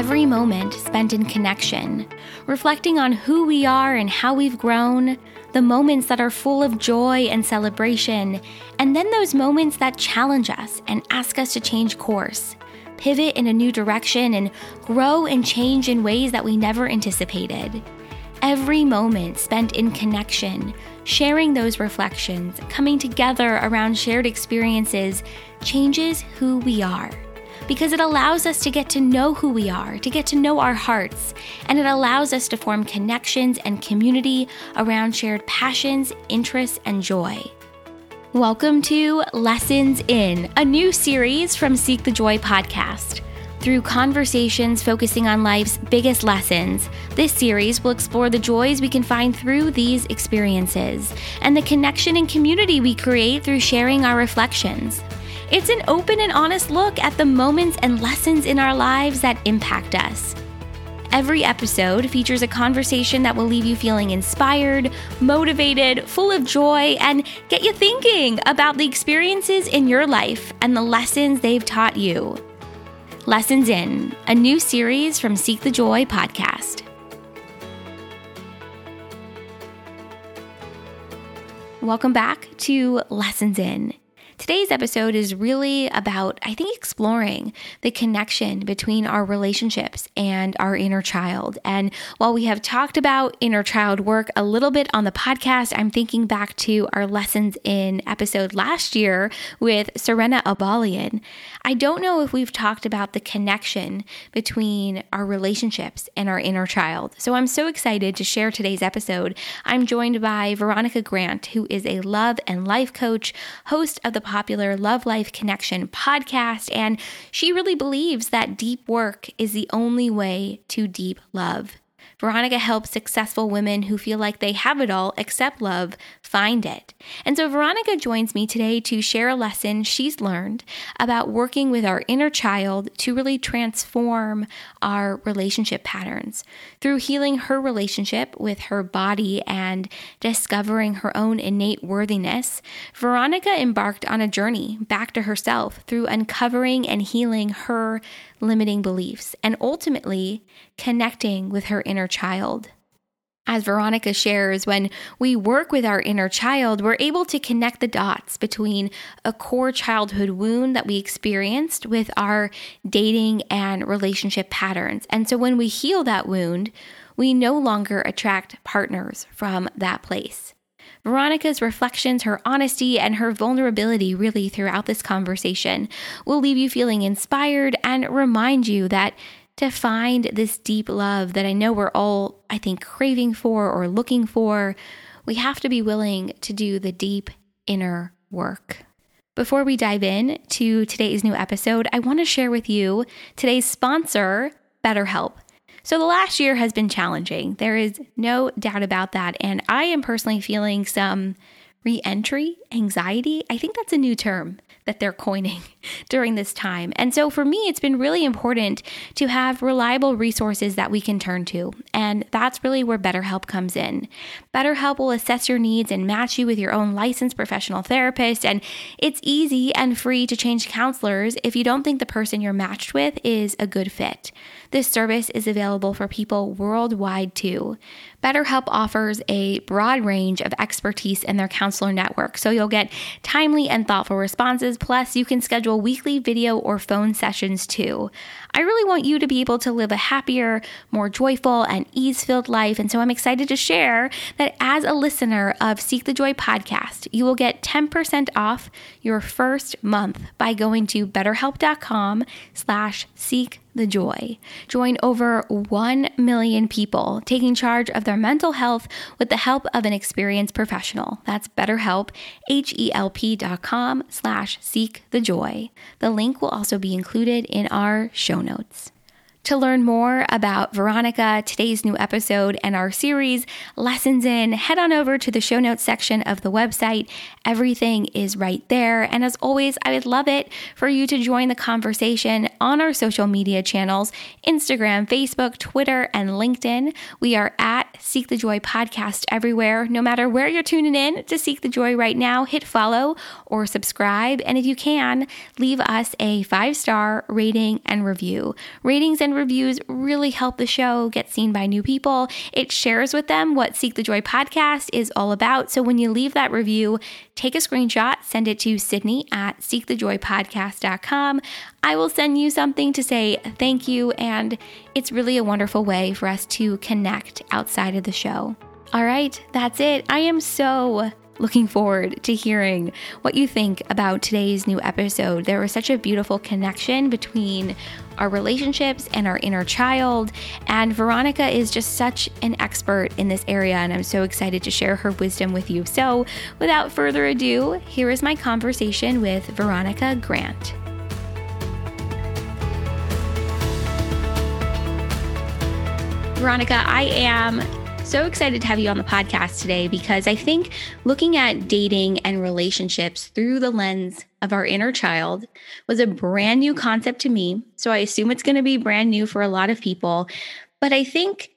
every moment spent in connection, reflecting on who we are and how we've grown, the moments that are full of joy and celebration, and then those moments that challenge us and ask us to change course, pivot in a new direction, and grow and change in ways that we never anticipated. Every moment spent in connection, sharing those reflections, coming together around shared experiences, changes who we are because it allows us to get to know who we are, to get to know our hearts, and it allows us to form connections and community around shared passions, interests, and joy. Welcome to Lessons in, a new series from Seek the Joy podcast. Through conversations focusing on life's biggest lessons, this series will explore the joys we can find through these experiences and the connection and community we create through sharing our reflections. It's an open and honest look at the moments and lessons in our lives that impact us. Every episode features a conversation that will leave you feeling inspired, motivated, full of joy, and get you thinking about the experiences in your life and the lessons they've taught you. Lessons In, a new series from Seek the Joy podcast. Welcome back to Lessons In. Today's episode is really about, I think, exploring the connection between our relationships and our inner child. And while we have talked about inner child work a little bit on the podcast, I'm thinking back to our lessons in episode last year with Serena Abalian. I don't know if we've talked about the connection between our relationships and our inner child. So I'm so excited to share today's episode. I'm joined by Veronica Grant, who is a love and life coach, host of the popular Love Life Connection podcast, and she really believes that deep work is the only way to deep love. Veronica helps successful women who feel like they have it all except love find it. And so Veronica joins me today to share a lesson she's learned about working with our inner child to really transform our relationship patterns. Through healing her relationship with her body and discovering her own innate worthiness, Veronica embarked on a journey back to herself through uncovering and healing her limiting beliefs and ultimately connecting with her inner child. As Veronica shares, when we work with our inner child, we're able to connect the dots between a core childhood wound that we experienced with our dating and relationship patterns. And so when we heal that wound, we no longer attract partners from that place. Veronica's reflections, her honesty, and her vulnerability really throughout this conversation will leave you feeling inspired and remind you that to find this deep love that I know we're all, I think, craving for or looking for, we have to be willing to do the deep inner work. Before we dive in to today's new episode, I want to share with you today's sponsor, BetterHelp. So, the last year has been challenging. There is no doubt about that. And I am personally feeling some re entry anxiety. I think that's a new term that they're coining during this time. And so for me, it's been really important to have reliable resources that we can turn to. And that's really where BetterHelp comes in. BetterHelp will assess your needs and match you with your own licensed professional therapist. And it's easy and free to change counselors if you don't think the person you're matched with is a good fit. This service is available for people worldwide too. BetterHelp offers a broad range of expertise in their counselor network, so you'll get timely and thoughtful responses. Plus, you can schedule weekly video or phone sessions too. I really want you to be able to live a happier, more joyful, and ease filled life. And so I'm excited to share that as a listener of Seek the Joy podcast, you will get 10% off your first month by going to betterhelp.com slash seek the joy. Join over 1 million people taking charge of their mental health with the help of an experienced professional. That's betterhelp, H-E-L-P dot com slash seek the joy. The link will also be included in our show notes. To learn more about Veronica, today's new episode, and our series, Lessons In, head on over to the show notes section of the website. Everything is right there. And as always, I would love it for you to join the conversation on our social media channels Instagram, Facebook, Twitter, and LinkedIn. We are at Seek the Joy podcast everywhere. No matter where you're tuning in to Seek the Joy right now, hit follow or subscribe. And if you can, leave us a five star rating and review. Ratings and reviews really help the show get seen by new people. It shares with them what Seek the Joy podcast is all about. So when you leave that review, take a screenshot, send it to Sydney at seekthejoypodcast.com. I will send you something to say thank you, and it's really a wonderful way for us to connect outside of the show. All right, that's it. I am so looking forward to hearing what you think about today's new episode. There was such a beautiful connection between our relationships and our inner child. And Veronica is just such an expert in this area, and I'm so excited to share her wisdom with you. So, without further ado, here is my conversation with Veronica Grant. Veronica, I am so excited to have you on the podcast today because I think looking at dating and relationships through the lens of our inner child was a brand new concept to me. So I assume it's going to be brand new for a lot of people. But I think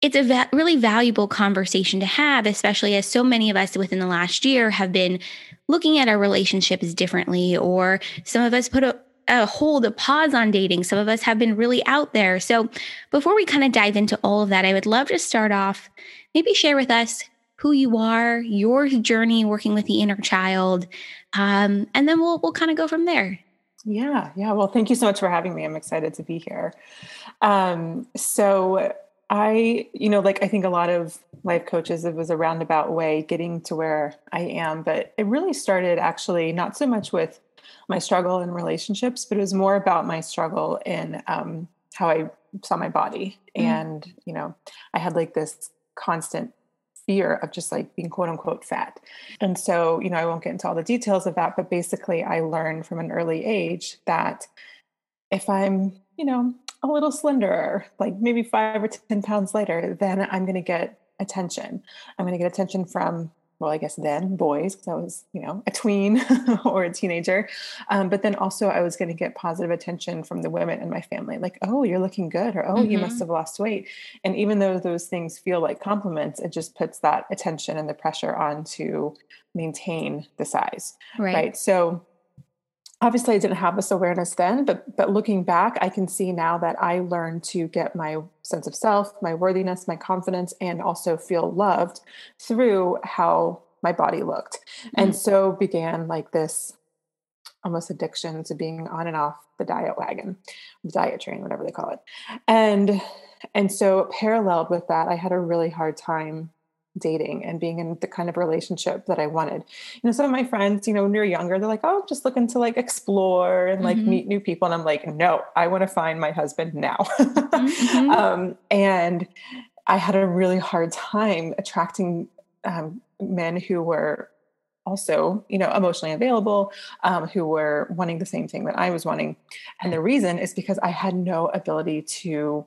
it's a va- really valuable conversation to have, especially as so many of us within the last year have been looking at our relationships differently, or some of us put a a hold, a pause on dating. Some of us have been really out there. So, before we kind of dive into all of that, I would love to start off, maybe share with us who you are, your journey working with the inner child, um, and then we'll we'll kind of go from there. Yeah, yeah. Well, thank you so much for having me. I'm excited to be here. Um, so I, you know, like I think a lot of life coaches, it was a roundabout way getting to where I am, but it really started actually not so much with my struggle in relationships, but it was more about my struggle in um, how I saw my body. Mm. And, you know, I had like this constant fear of just like being quote unquote fat. And so, you know, I won't get into all the details of that, but basically, I learned from an early age that if I'm, you know, a little slenderer, like maybe five or 10 pounds lighter, then I'm going to get attention. I'm going to get attention from well, I guess then boys, because I was, you know, a tween or a teenager. Um, but then also I was going to get positive attention from the women in my family, like, oh, you're looking good, or oh, mm-hmm. you must mm-hmm. have lost weight. And even though those things feel like compliments, it just puts that attention and the pressure on to maintain the size. Right. right? So obviously I didn't have this awareness then, but but looking back, I can see now that I learned to get my sense of self, my worthiness, my confidence, and also feel loved through how my body looked. Mm-hmm. And so began like this almost addiction to being on and off the diet wagon, the diet train, whatever they call it. And and so paralleled with that, I had a really hard time dating and being in the kind of relationship that I wanted. You know, some of my friends, you know, when we are younger, they're like, oh, I'm just looking to like explore and like mm-hmm. meet new people. And I'm like, no, I want to find my husband now. mm-hmm. um, and I had a really hard time attracting um, men who were also, you know, emotionally available, um, who were wanting the same thing that I was wanting. And the reason is because I had no ability to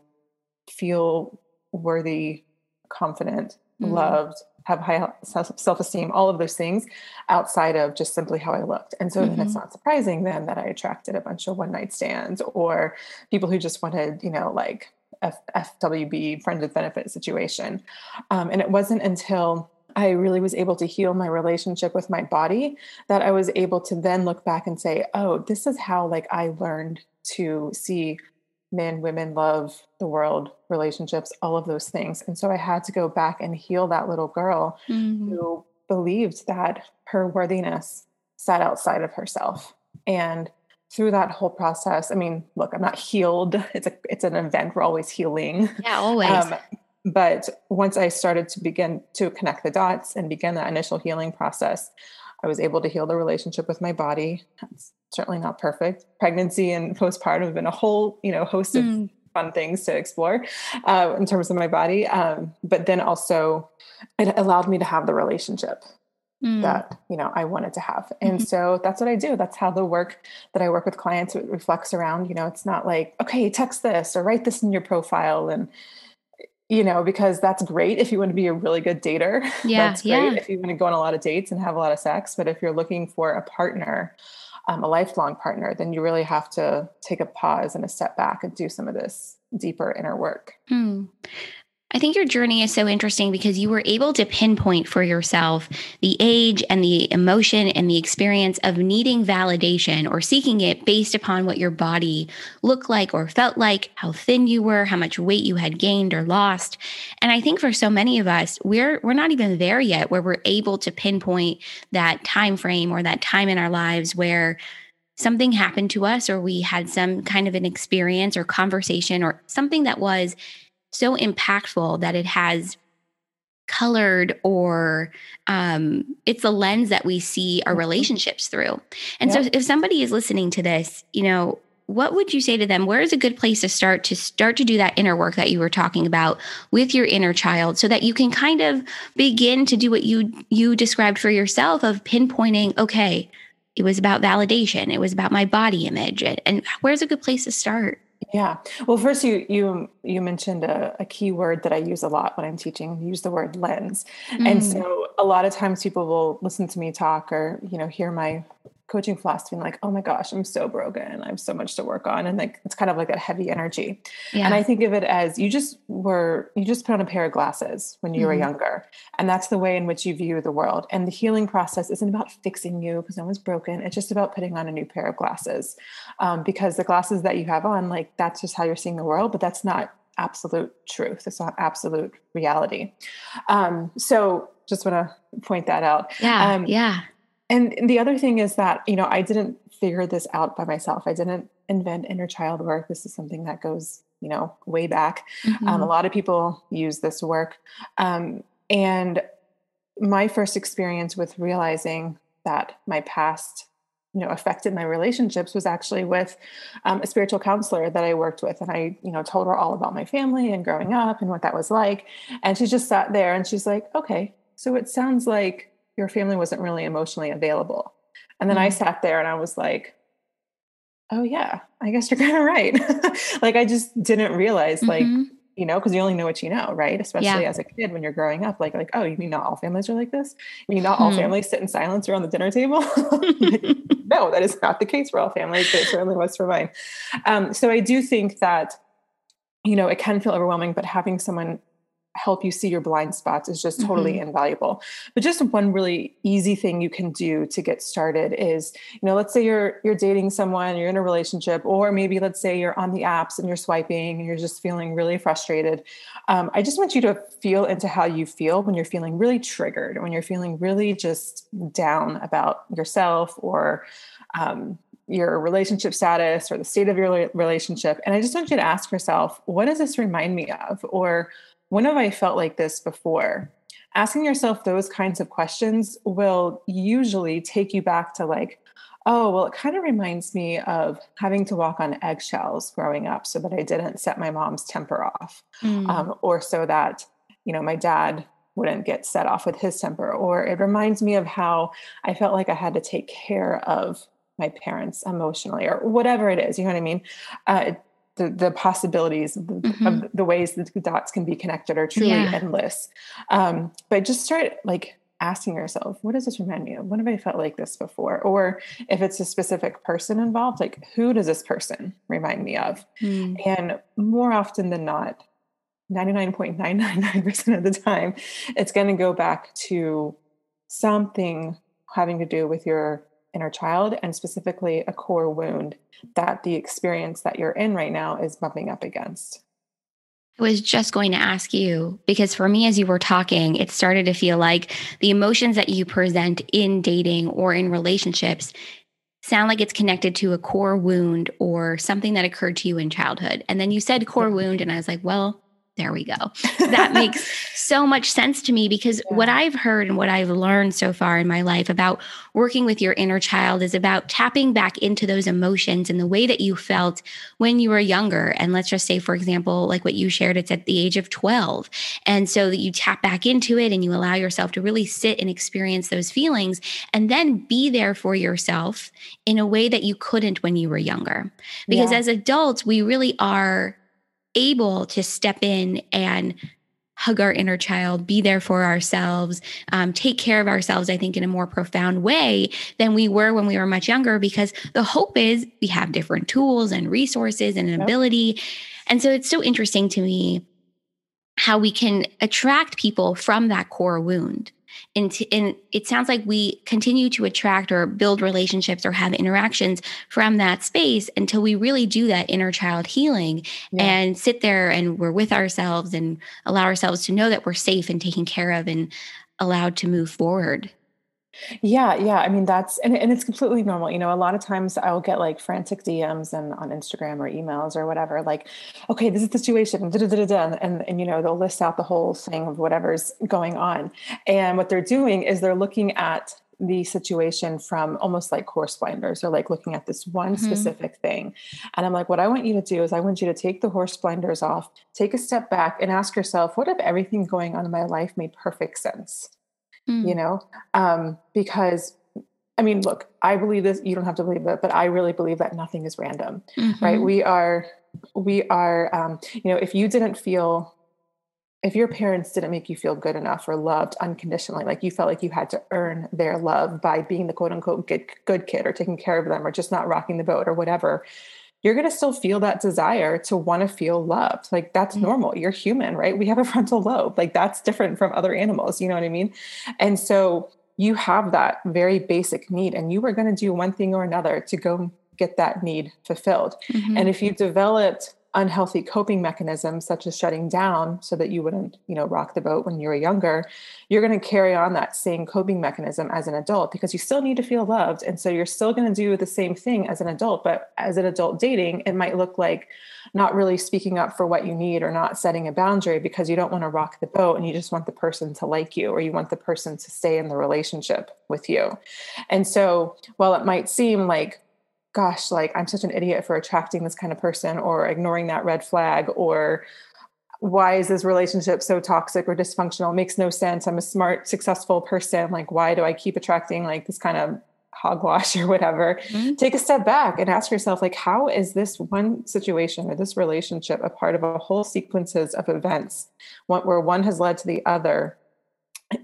feel worthy, confident, mm-hmm. loved, have high self esteem, all of those things outside of just simply how I looked. And so mm-hmm. then it's mm-hmm. not surprising then that I attracted a bunch of one night stands or people who just wanted, you know, like F- FWB, friend with benefit situation. Um, and it wasn't until I really was able to heal my relationship with my body that I was able to then look back and say, oh, this is how like I learned to see men, women, love, the world, relationships, all of those things. And so I had to go back and heal that little girl mm-hmm. who believed that her worthiness sat outside of herself. And through that whole process, I mean, look, I'm not healed. It's a it's an event. We're always healing. Yeah, always. Um, but once I started to begin to connect the dots and begin that initial healing process, I was able to heal the relationship with my body. That's certainly not perfect. Pregnancy and postpartum have been a whole, you know, host of mm. fun things to explore uh, in terms of my body. Um, but then also, it allowed me to have the relationship mm. that you know I wanted to have, and mm-hmm. so that's what I do. That's how the work that I work with clients reflects around. You know, it's not like okay, text this or write this in your profile and you know, because that's great if you want to be a really good dater. Yeah. that's great yeah. if you want to go on a lot of dates and have a lot of sex. But if you're looking for a partner, um, a lifelong partner, then you really have to take a pause and a step back and do some of this deeper inner work. Mm. I think your journey is so interesting because you were able to pinpoint for yourself the age and the emotion and the experience of needing validation or seeking it based upon what your body looked like or felt like, how thin you were, how much weight you had gained or lost. And I think for so many of us, we're we're not even there yet where we're able to pinpoint that time frame or that time in our lives where something happened to us or we had some kind of an experience or conversation or something that was so impactful that it has colored or um, it's a lens that we see our mm-hmm. relationships through. And so if somebody is listening to this, you know, what would you say to them? Where is a good place to start to start to do that inner work that you were talking about with your inner child so that you can kind of begin to do what you you described for yourself of pinpointing, okay, it was about validation, it was about my body image and, and where's a good place to start? Yeah. Well, first you you you mentioned a, a, key word that I use a lot when I'm teaching. use the word lens, mm. and so a lot of times people will listen to me talk or you know hear my coaching philosophy and like, oh my gosh, I'm so broken. I have so much to work on. And like, it's kind of like that heavy energy. Yeah. And I think of it as you just were, you just put on a pair of glasses when you mm-hmm. were younger. And that's the way in which you view the world. And the healing process isn't about fixing you because no one's broken. It's just about putting on a new pair of glasses. Um, because the glasses that you have on, like, that's just how you're seeing the world, but that's not absolute truth. It's not absolute reality. Um, so just want to point that out. Yeah. Um, yeah and the other thing is that you know i didn't figure this out by myself. I didn't invent inner child work. This is something that goes you know way back. Mm-hmm. um, a mm-hmm. lot of people use this work. Um, and my first experience with realizing that my past you know affected my relationships was actually with um, a spiritual counselor that i worked with. And i you know told her all about my family and growing up and what that was like. And she just sat there and she's like okay so it sounds like your family wasn't really emotionally available. And then mm-hmm. I sat there and I was like, oh yeah, I guess you're kind of right. like I just didn't realize mm-hmm. like, you know, because you only know what you know, right? Especially yeah. as a kid when you're growing up, like, like, oh, you mean not all families are like this? You mean not all mm-hmm. families sit in silence around the dinner table? no, that is not the case for all families, but it certainly was for mine. Um, so I do think that, you know, it can feel overwhelming, but having someone help you see your blind spots is just totally mm-hmm. invaluable. But just one really easy thing you can do to get started is, you know, let's say you're you're dating someone, you're in a relationship, or maybe let's say you're on the apps and you're swiping and you're just feeling really frustrated. Um, I just want you to feel into how you feel when you're feeling really triggered, when you're feeling really just down about yourself or um, your relationship status or the state of your relationship. And I just want you to ask yourself, what does this remind me of? Or when have I felt like this before? Asking yourself those kinds of questions will usually take you back to like, oh, well, it kind of reminds me of having to walk on eggshells growing up so that I didn't set my mom's temper off, mm. um, or so that, you know, my dad wouldn't get set off with his temper. Or it reminds me of how I felt like I had to take care of my parents emotionally or whatever it is you know what i mean uh, the, the possibilities of the, mm-hmm. of the, ways that the dots can be connected are truly yeah. endless. Um, but just start like asking yourself, what does this remind me of? When have I felt like this before? Or if it's a specific person involved, like who does this person remind me of? Mm. And more often than not, 99.999% of the time, it's going to go back to something having to do with your inner child and specifically a core wound that the experience that you're in right now is bumping up against. I was just going to ask you because for me, as you were talking, it started to feel like the emotions that you present in dating or in relationships sound like it's connected to a core wound or something that occurred to you in childhood. And then you said core wound, and I was like, well, there we go. That makes so much sense to me because yeah. what I've heard and what I've learned so far in my life about working with your inner child is about tapping back into those emotions and the way that you felt when you were younger. And let's just say, for example, like what you shared, it's at the age of 12. And so that you tap back into it and you allow yourself to really sit and experience those feelings and then be there for yourself in a way that you couldn't when you were younger. Because yeah. as adults, we really are able to step in and hug our inner child, be there for ourselves, um, take care of ourselves, I think, in a more profound way than we were when we were much younger, because the hope is we have different tools and resources and an yep. ability. And so it's so interesting to me how we can attract people from that core wound. And, to, and it sounds like we continue to attract or build relationships or have interactions from that space until we really do that inner child healing yeah. and sit there and we're with ourselves and allow ourselves to know that we're safe and taken care of and allowed to move forward. Yeah, yeah. I mean, that's and, and it's completely normal. You know, a lot of times I'll get like frantic DMs and on Instagram or emails or whatever, like, okay, this is the situation, and, and, and, and you know, they'll list out the whole thing of whatever's going on. And what they're doing is they're looking at the situation from almost like horse blinders or like looking at this one mm-hmm. specific thing. And I'm like, what I want you to do is I want you to take the horse blinders off, take a step back and ask yourself, what if everything going on in my life made perfect sense? Mm. you know um, because i mean look i believe this you don't have to believe it but i really believe that nothing is random mm-hmm. right we are we are um, you know if you didn't feel if your parents didn't make you feel good enough or loved unconditionally, like you felt like you had to earn their love by being the quote unquote good, good kid or taking care of them or just not rocking the boat or whatever, you're going to still feel that desire to want to feel loved. Like that's mm-hmm. normal. You're human, right? We have a frontal lobe. Like that's different from other animals. You know what I mean? And so you have that very basic need, and you are going to do one thing or another to go get that need fulfilled. Mm-hmm. And if you developed unhealthy coping mechanisms such as shutting down so that you wouldn't you know rock the boat when you were younger you're going to carry on that same coping mechanism as an adult because you still need to feel loved. And so you're still going to do the same thing as an adult but as an adult dating it might look like not really speaking up for what you need or not setting a boundary because you don't want to rock the boat and you just want the person to like you or you want the person to stay in the relationship with you. And so while it might seem like gosh, like I'm such an idiot for attracting this kind of person or ignoring that red flag or why is this relationship so toxic or dysfunctional? It makes no sense. I'm a smart, successful person. Like, why do I keep attracting like this kind of hogwash or whatever? Mm-hmm. Take a step back and ask yourself, like, how is this one situation or this relationship a part of a whole sequences of events where one has led to the other?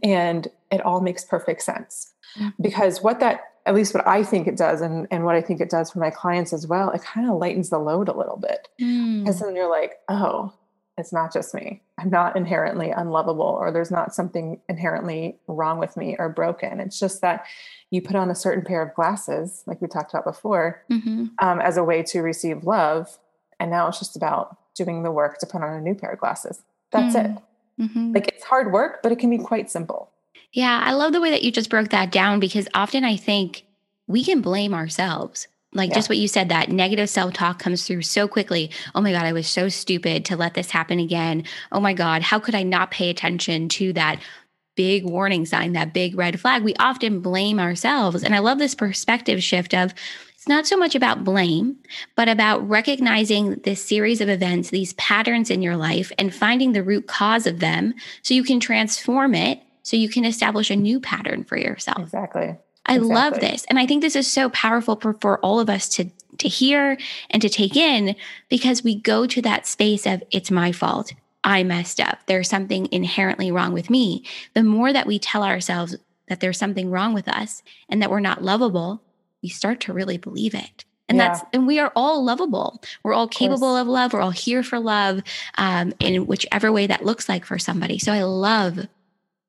And it all makes perfect sense. Mm-hmm. Because what that at least what I think it does, and, and what I think it does for my clients as well, it kind of lightens the load a little bit. Because mm. then you're like, oh, it's not just me. I'm not inherently unlovable, or there's not something inherently wrong with me or broken. It's just that you put on a certain pair of glasses, like we talked about before, mm-hmm. um, as a way to receive love. And now it's just about doing the work to put on a new pair of glasses. That's mm. it. Mm-hmm. Like it's hard work, but it can be quite simple. Yeah, I love the way that you just broke that down because often I think we can blame ourselves. Like yeah. just what you said, that negative self talk comes through so quickly. Oh my God, I was so stupid to let this happen again. Oh my God, how could I not pay attention to that big warning sign, that big red flag? We often blame ourselves. And I love this perspective shift of it's not so much about blame, but about recognizing this series of events, these patterns in your life, and finding the root cause of them so you can transform it so you can establish a new pattern for yourself. Exactly. I exactly. love this. And I think this is so powerful for, for all of us to to hear and to take in because we go to that space of it's my fault. I messed up. There's something inherently wrong with me. The more that we tell ourselves that there's something wrong with us and that we're not lovable, we start to really believe it. And yeah. that's and we are all lovable. We're all capable of, of love. We're all here for love, um, in whichever way that looks like for somebody. So I love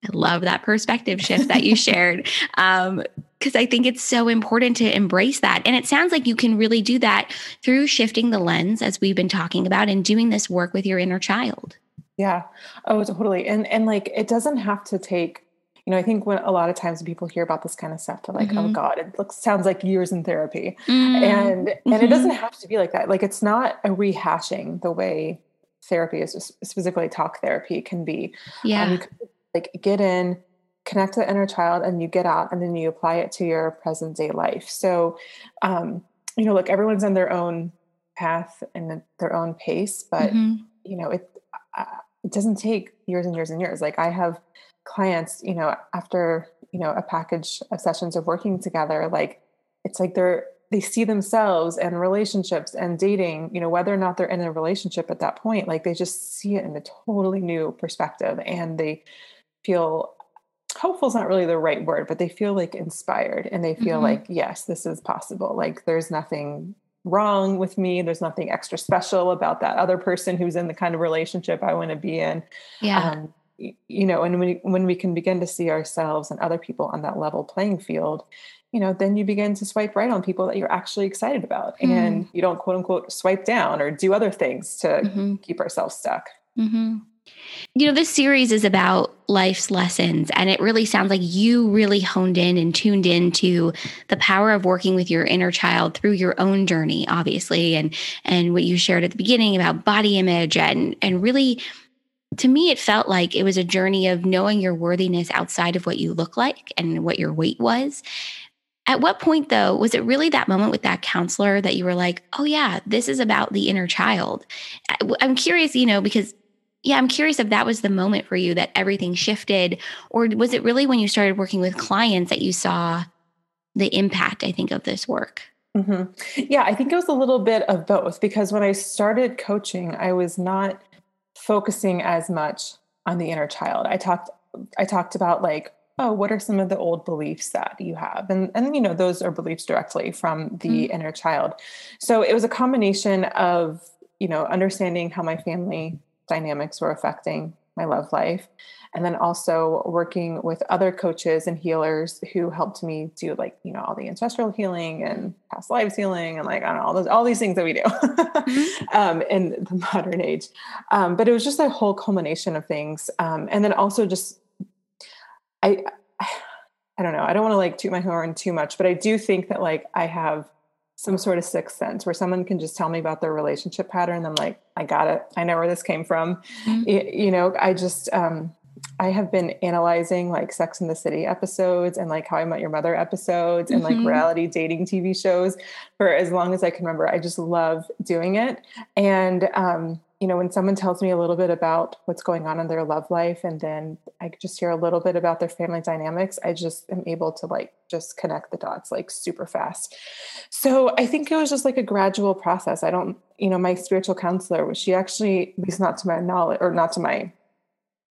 I love that perspective shift that you shared. Um, because I think it's so important to embrace that. And it sounds like you can really do that through shifting the lens, as we've been talking about, and doing this work with your inner child. Yeah. Oh, totally. And and like it doesn't have to take, you know, I think when a lot of times when people hear about this kind of stuff, they're like, oh mm-hmm. oh God, it looks sounds like years in therapy. Mm-hmm. And and mm-hmm. it doesn't have to be like that. Like it's not a rehashing the way therapy is specifically talk therapy can be. Yeah. Um, like get in connect to the inner child and you get out and then you apply it to your present day life so um, you know look everyone's on their own path and their own pace but mm-hmm. you know it uh, it doesn't take years and years and years like i have clients you know after you know a package of sessions of working together like it's like they're they see themselves and relationships and dating you know whether or not they're in a relationship at that point like they just see it in a totally new perspective and they feel hopeful is not really the right word, but they feel like inspired and they feel mm-hmm. like, yes, this is possible. Like there's nothing wrong with me. There's nothing extra special about that other person who's in the kind of relationship I want to be in. Yeah. Um, you know, and when we, when we can begin to see ourselves and other people on that level playing field, you know, then you begin to swipe right on people that you're actually excited about, mm. and you don't quote unquote swipe down or do other things to mm-hmm. keep ourselves stuck. Mm-hmm. You know, this series is about life's lessons, and it really sounds like you really honed in and tuned into the power of working with your inner child through your own journey, obviously, and and what you shared at the beginning about body image and and really to me, it felt like it was a journey of knowing your worthiness outside of what you look like and what your weight was. At what point, though, was it really that moment with that counselor that you were like, oh, yeah, this is about the inner child? I'm curious, you know, because yeah, I'm curious if that was the moment for you that everything shifted, or was it really when you started working with clients that you saw the impact, I think, of this work? Mm-hmm. Yeah, I think it was a little bit of both because when I started coaching, I was not focusing as much on the inner child. I talked I talked about like, oh, what are some of the old beliefs that you have? And and you know, those are beliefs directly from the mm-hmm. inner child. So it was a combination of, you know, understanding how my family dynamics were affecting my love life. And then also working with other coaches and healers who helped me do like you know all the ancestral healing and past lives healing and like i don't know all those all these things that we do. Mm-hmm. um, in the modern age. Um, but it was just a whole culmination of things. Um, and then also just i i don't know i don't want to like toot my horn too much but i do think that like i have some sort of sixth sense where someone can just tell me about their relationship pattern. I'm like, I got it. I know where this came from. Mm-hmm. You, you, know, I just, um, I have been analyzing like Sex in the City episodes and like How I Met Your Mother episodes and mm-hmm. like reality dating TV shows for as long as I can remember. I just love doing it. And, um, you know, when someone tells me a little bit about what's going on in their love life and then I just hear a little bit about their family dynamics, I just am able to like just connect the dots like super fast. So I think it was just like a gradual process. I don't, you know, my spiritual counselor, she actually, at least not to my knowledge or not to my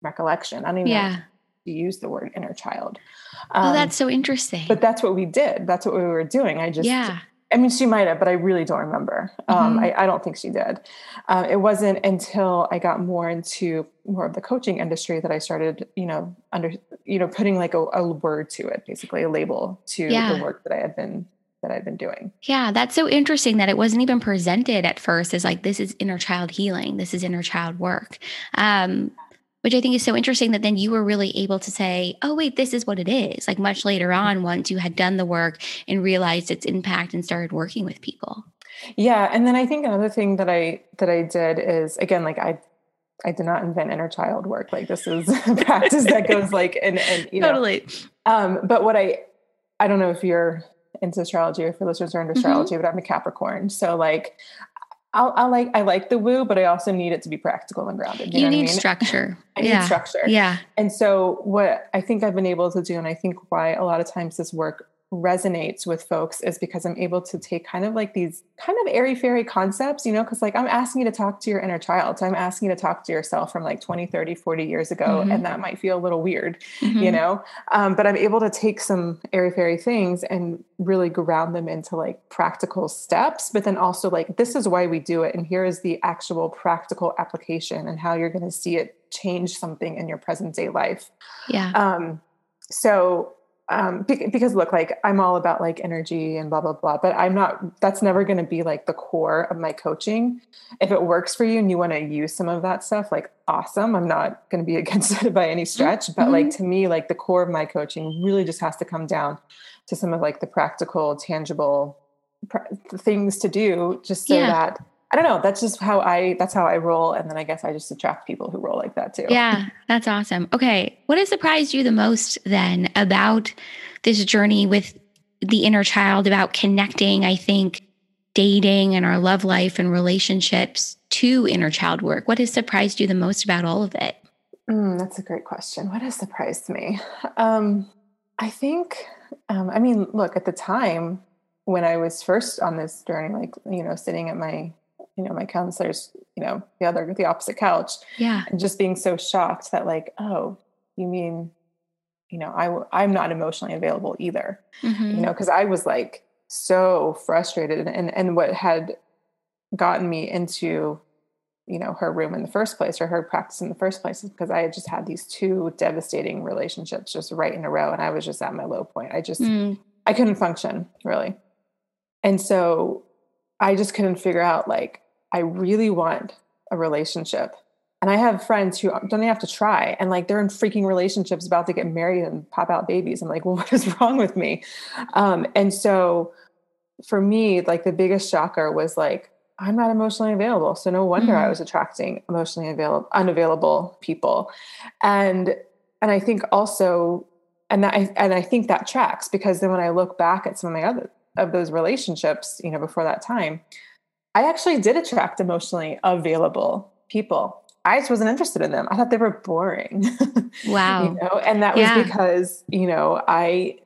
recollection, I don't even yeah. know use the word inner child. Um, oh, that's so interesting. But that's what we did. That's what we were doing. I just, yeah. I mean, she might have, but I really don't remember. Um, mm-hmm. I, I, don't think she did. Uh, it wasn't until I got more into more of the coaching industry that I started, you know, under, you know, putting like a, a word to it, basically a label to yeah. the work that I had been that I've been doing. Yeah, that's so interesting that it wasn't even presented at first as like this is inner child healing, this is inner child work. Um, which I think is so interesting that then you were really able to say, oh, wait, this is what it is. Like much later on, once you had done the work and realized its impact and started working with people. Yeah. And then I think another thing that I that I did is again, like I I did not invent inner child work. Like this is a practice that goes like and and you know totally. Um, but what I I don't know if you're into astrology or if your listeners are into mm-hmm. astrology, but I'm a Capricorn. So like I'll, i like I like the woo, but I also need it to be practical and grounded. You, you need I mean? structure. I yeah. need structure. Yeah. And so what I think I've been able to do, and I think why a lot of times this work resonates with folks is because I'm able to take kind of like these kind of airy fairy concepts, you know, because like I'm asking you to talk to your inner child. So I'm asking you to talk to yourself from like 20, 30, 40 years ago. Mm-hmm. And that might feel a little weird, mm-hmm. you know, um, but I'm able to take some airy fairy things and really ground them into like practical steps, but then also like, this is why we do it. And here is the actual practical application and how you're going to see it change something in your present day life. Yeah. Um, so um, because look, like I'm all about like energy and blah blah blah, but I'm not. That's never going to be like the core of my coaching. If it works for you and you want to use some of that stuff, like awesome. I'm not going to be against it by any stretch, but mm-hmm. like to me, like the core of my coaching really just has to come down to some of like the practical, tangible pr- things to do, just so yeah. that I don't know. That's just how I that's how I roll. And then I guess I just attract people who roll like that too. Yeah, that's awesome. Okay. What has surprised you the most then about this journey with the inner child, about connecting, I think, dating and our love life and relationships to inner child work? What has surprised you the most about all of it? Mm, that's a great question. What has surprised me? Um, I think, um, I mean, look, at the time when I was first on this journey, like, you know, sitting at my you know my counselor's you know the other the opposite couch yeah and just being so shocked that like oh you mean you know i i'm not emotionally available either mm-hmm. you know because i was like so frustrated and and what had gotten me into you know her room in the first place or her practice in the first place is because I had just had these two devastating relationships just right in a row and I was just at my low point. I just mm. I couldn't function really. And so I just couldn't figure out like I really want a relationship. And I have friends who don't even have to try and like they're in freaking relationships about to get married and pop out babies. I'm like, well, what is wrong with me? Um, and so for me, like the biggest shocker was like, I'm not emotionally available. So no wonder mm-hmm. I was attracting emotionally available, unavailable people. And and I think also, and that I and I think that tracks because then when I look back at some of my other of those relationships, you know, before that time, I actually did attract emotionally available people. I just wasn't interested in them. I thought they were boring. Wow. you know, and that was yeah. because, you know, I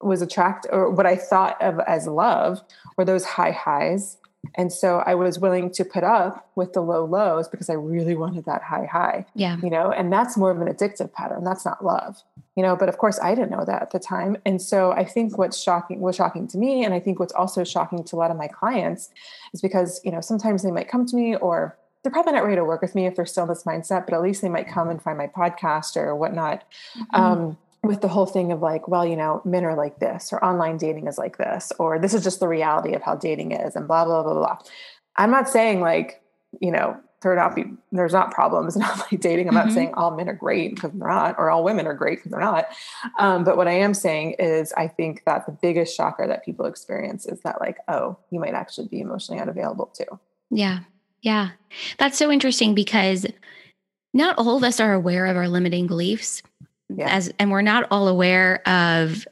was attracted or what I thought of as love were those high highs and so I was willing to put up with the low lows because I really wanted that high high. Yeah. You know, and that's more of an addictive pattern. That's not love. You know, but of course I didn't know that at the time. And so I think what's shocking was shocking to me and I think what's also shocking to a lot of my clients is because, you know, sometimes they might come to me or they're probably not ready to work with me if they're still in this mindset, but at least they might come and find my podcast or whatnot. Mm-hmm. Um, with the whole thing of like, well, you know, men are like this, or online dating is like this, or this is just the reality of how dating is, and blah blah blah blah. I'm not saying like, you know, there not be there's not problems in online dating. I'm mm-hmm. not saying all men are great because they're not, or all women are great because they're not. Um, but what I am saying is, I think that the biggest shocker that people experience is that like, oh, you might actually be emotionally unavailable too. Yeah, yeah, that's so interesting because not all of us are aware of our limiting beliefs yeah. as and we're not all aware of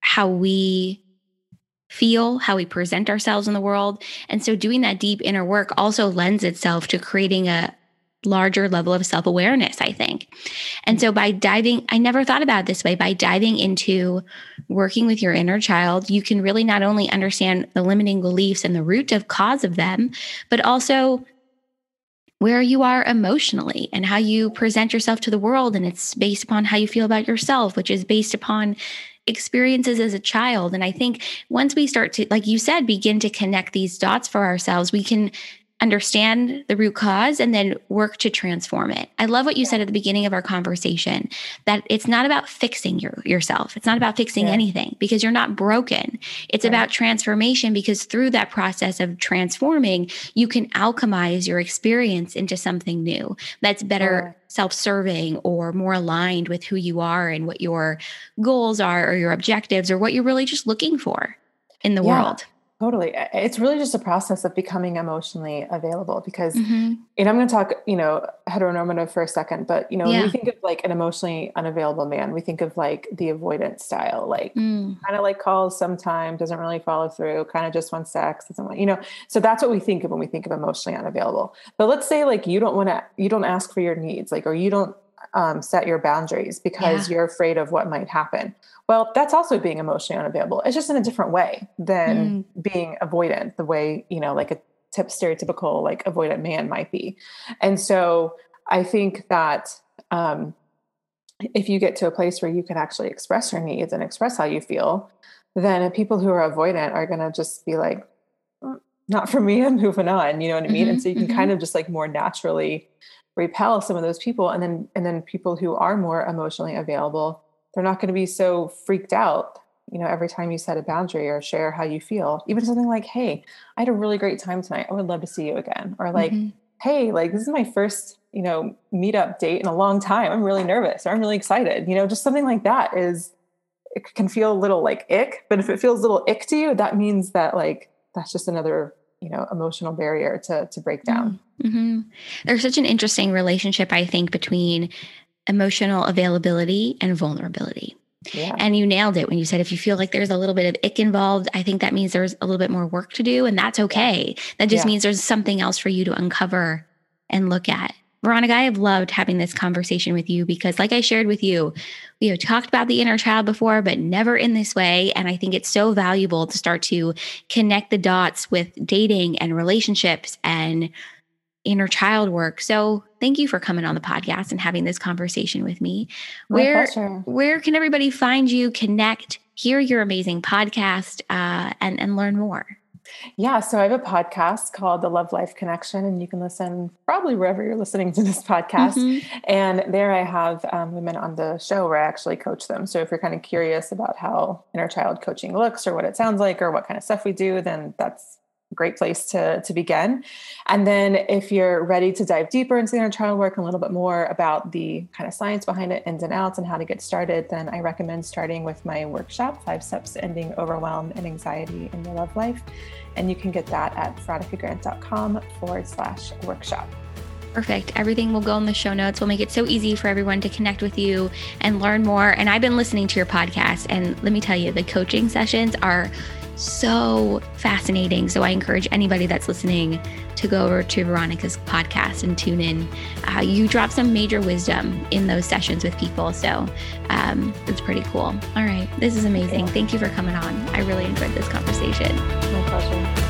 how we feel, how we present ourselves in the world. And so doing that deep inner work also lends itself to creating a larger level of self awareness, I think. And so by diving, I never thought about this way, by diving into working with your inner child, you can really not only understand the limiting beliefs and the root of cause of them, but also where you are emotionally and how you present yourself to the world. And it's based upon how you feel about yourself, which is based upon experiences as a child. And I think once we start to, like you said, begin to connect these dots for ourselves, we can understand the root cause and then work to transform it. I love what you said at the beginning of our conversation that it's not about fixing your, yourself. It's not about fixing yeah. anything because you're not broken. It's right. about transformation because through that process of transforming, you can alchemize your experience into something new that's better self-serving or more aligned with who you are and what your goals are or your objectives or what you're really just looking for in the yeah. world. Totally. It's really just a process of becoming emotionally available because, mm-hmm. and I'm going to talk, you know, heteronormative for a second, but, you know, yeah. we think of like an emotionally unavailable man, we think of like the avoidant style, like mm. kind of like calls sometime, doesn't really follow through, kind of just wants sex, doesn't want, you know, so that's what we think of when we think of emotionally unavailable. But let's say like you don't want to, you don't ask for your needs, like, or you don't um, set your boundaries because yeah. you're afraid of what might happen. Well, that's also being emotionally unavailable. It's just in a different way than mm. being avoidant, the way, you know, like a tip stereotypical like avoidant man might be. And so I think that um, if you get to a place where you can actually express your needs and express how you feel, then people who are avoidant are going to just be like, mm, not for me, I'm moving on. You know what I mean? Mm-hmm, and so you can mm-hmm. kind of just like more naturally repel some of those people. And then and then people who are more emotionally available they're not going to be so freaked out you know every time you set a boundary or share how you feel. Even something like hey i had a really great time tonight. I would love to see you again. Or like mm-hmm. hey like this is my first you know meetup date in a long time. I'm really nervous or i'm really excited. You know just something like that is it can feel a little like ick. But if it feels a little ick to you that means that like that's just another you know emotional barrier to to break down mm-hmm. there's such an interesting relationship i think between emotional availability and vulnerability yeah. And you nailed it when you said if you feel like there's a little bit of ick involved, I think that means there's a little bit more work to do, and that's okay. That just yeah. means there's something else for you to uncover and look at. Veronica, I have loved having this conversation with you because, like I shared with you, we have talked about the inner child before, but never in this way. And I think it's so valuable to start to connect the dots with dating and relationships and inner child work. So thank you for coming on the podcast and having this conversation with me. Where where can everybody find you, connect, hear your amazing podcast uh, and, and learn more? Yeah, so I have a podcast called The Love Life Connection, and you can listen probably wherever you're listening to this podcast. Mm-hmm. And there I have um, women on the show where I actually coach them. So if you're kind of curious about how inner child coaching looks or what it sounds like or what kind of stuff we do, then that's great place to, to begin. And then if you're ready to dive deeper into the inner child work and a little bit more about the kind of science behind it, ins and outs, and how to get started, then I recommend starting with my workshop, Five Steps Ending Overwhelm and Anxiety in Your Love Life. And you can get that at veronicagrant.com forward slash workshop. Perfect. Everything will go in the show notes. We'll make it so easy for everyone to connect with you and learn more. And I've been listening to your podcast, and let me tell you, the coaching sessions are so fascinating. So I encourage anybody that's listening to go over to Veronica's podcast and tune in. Uh, you drop some major wisdom in those sessions with people. So um, it's pretty cool. All right. This is amazing. Thank you for coming on. I really enjoyed this conversation. My pleasure.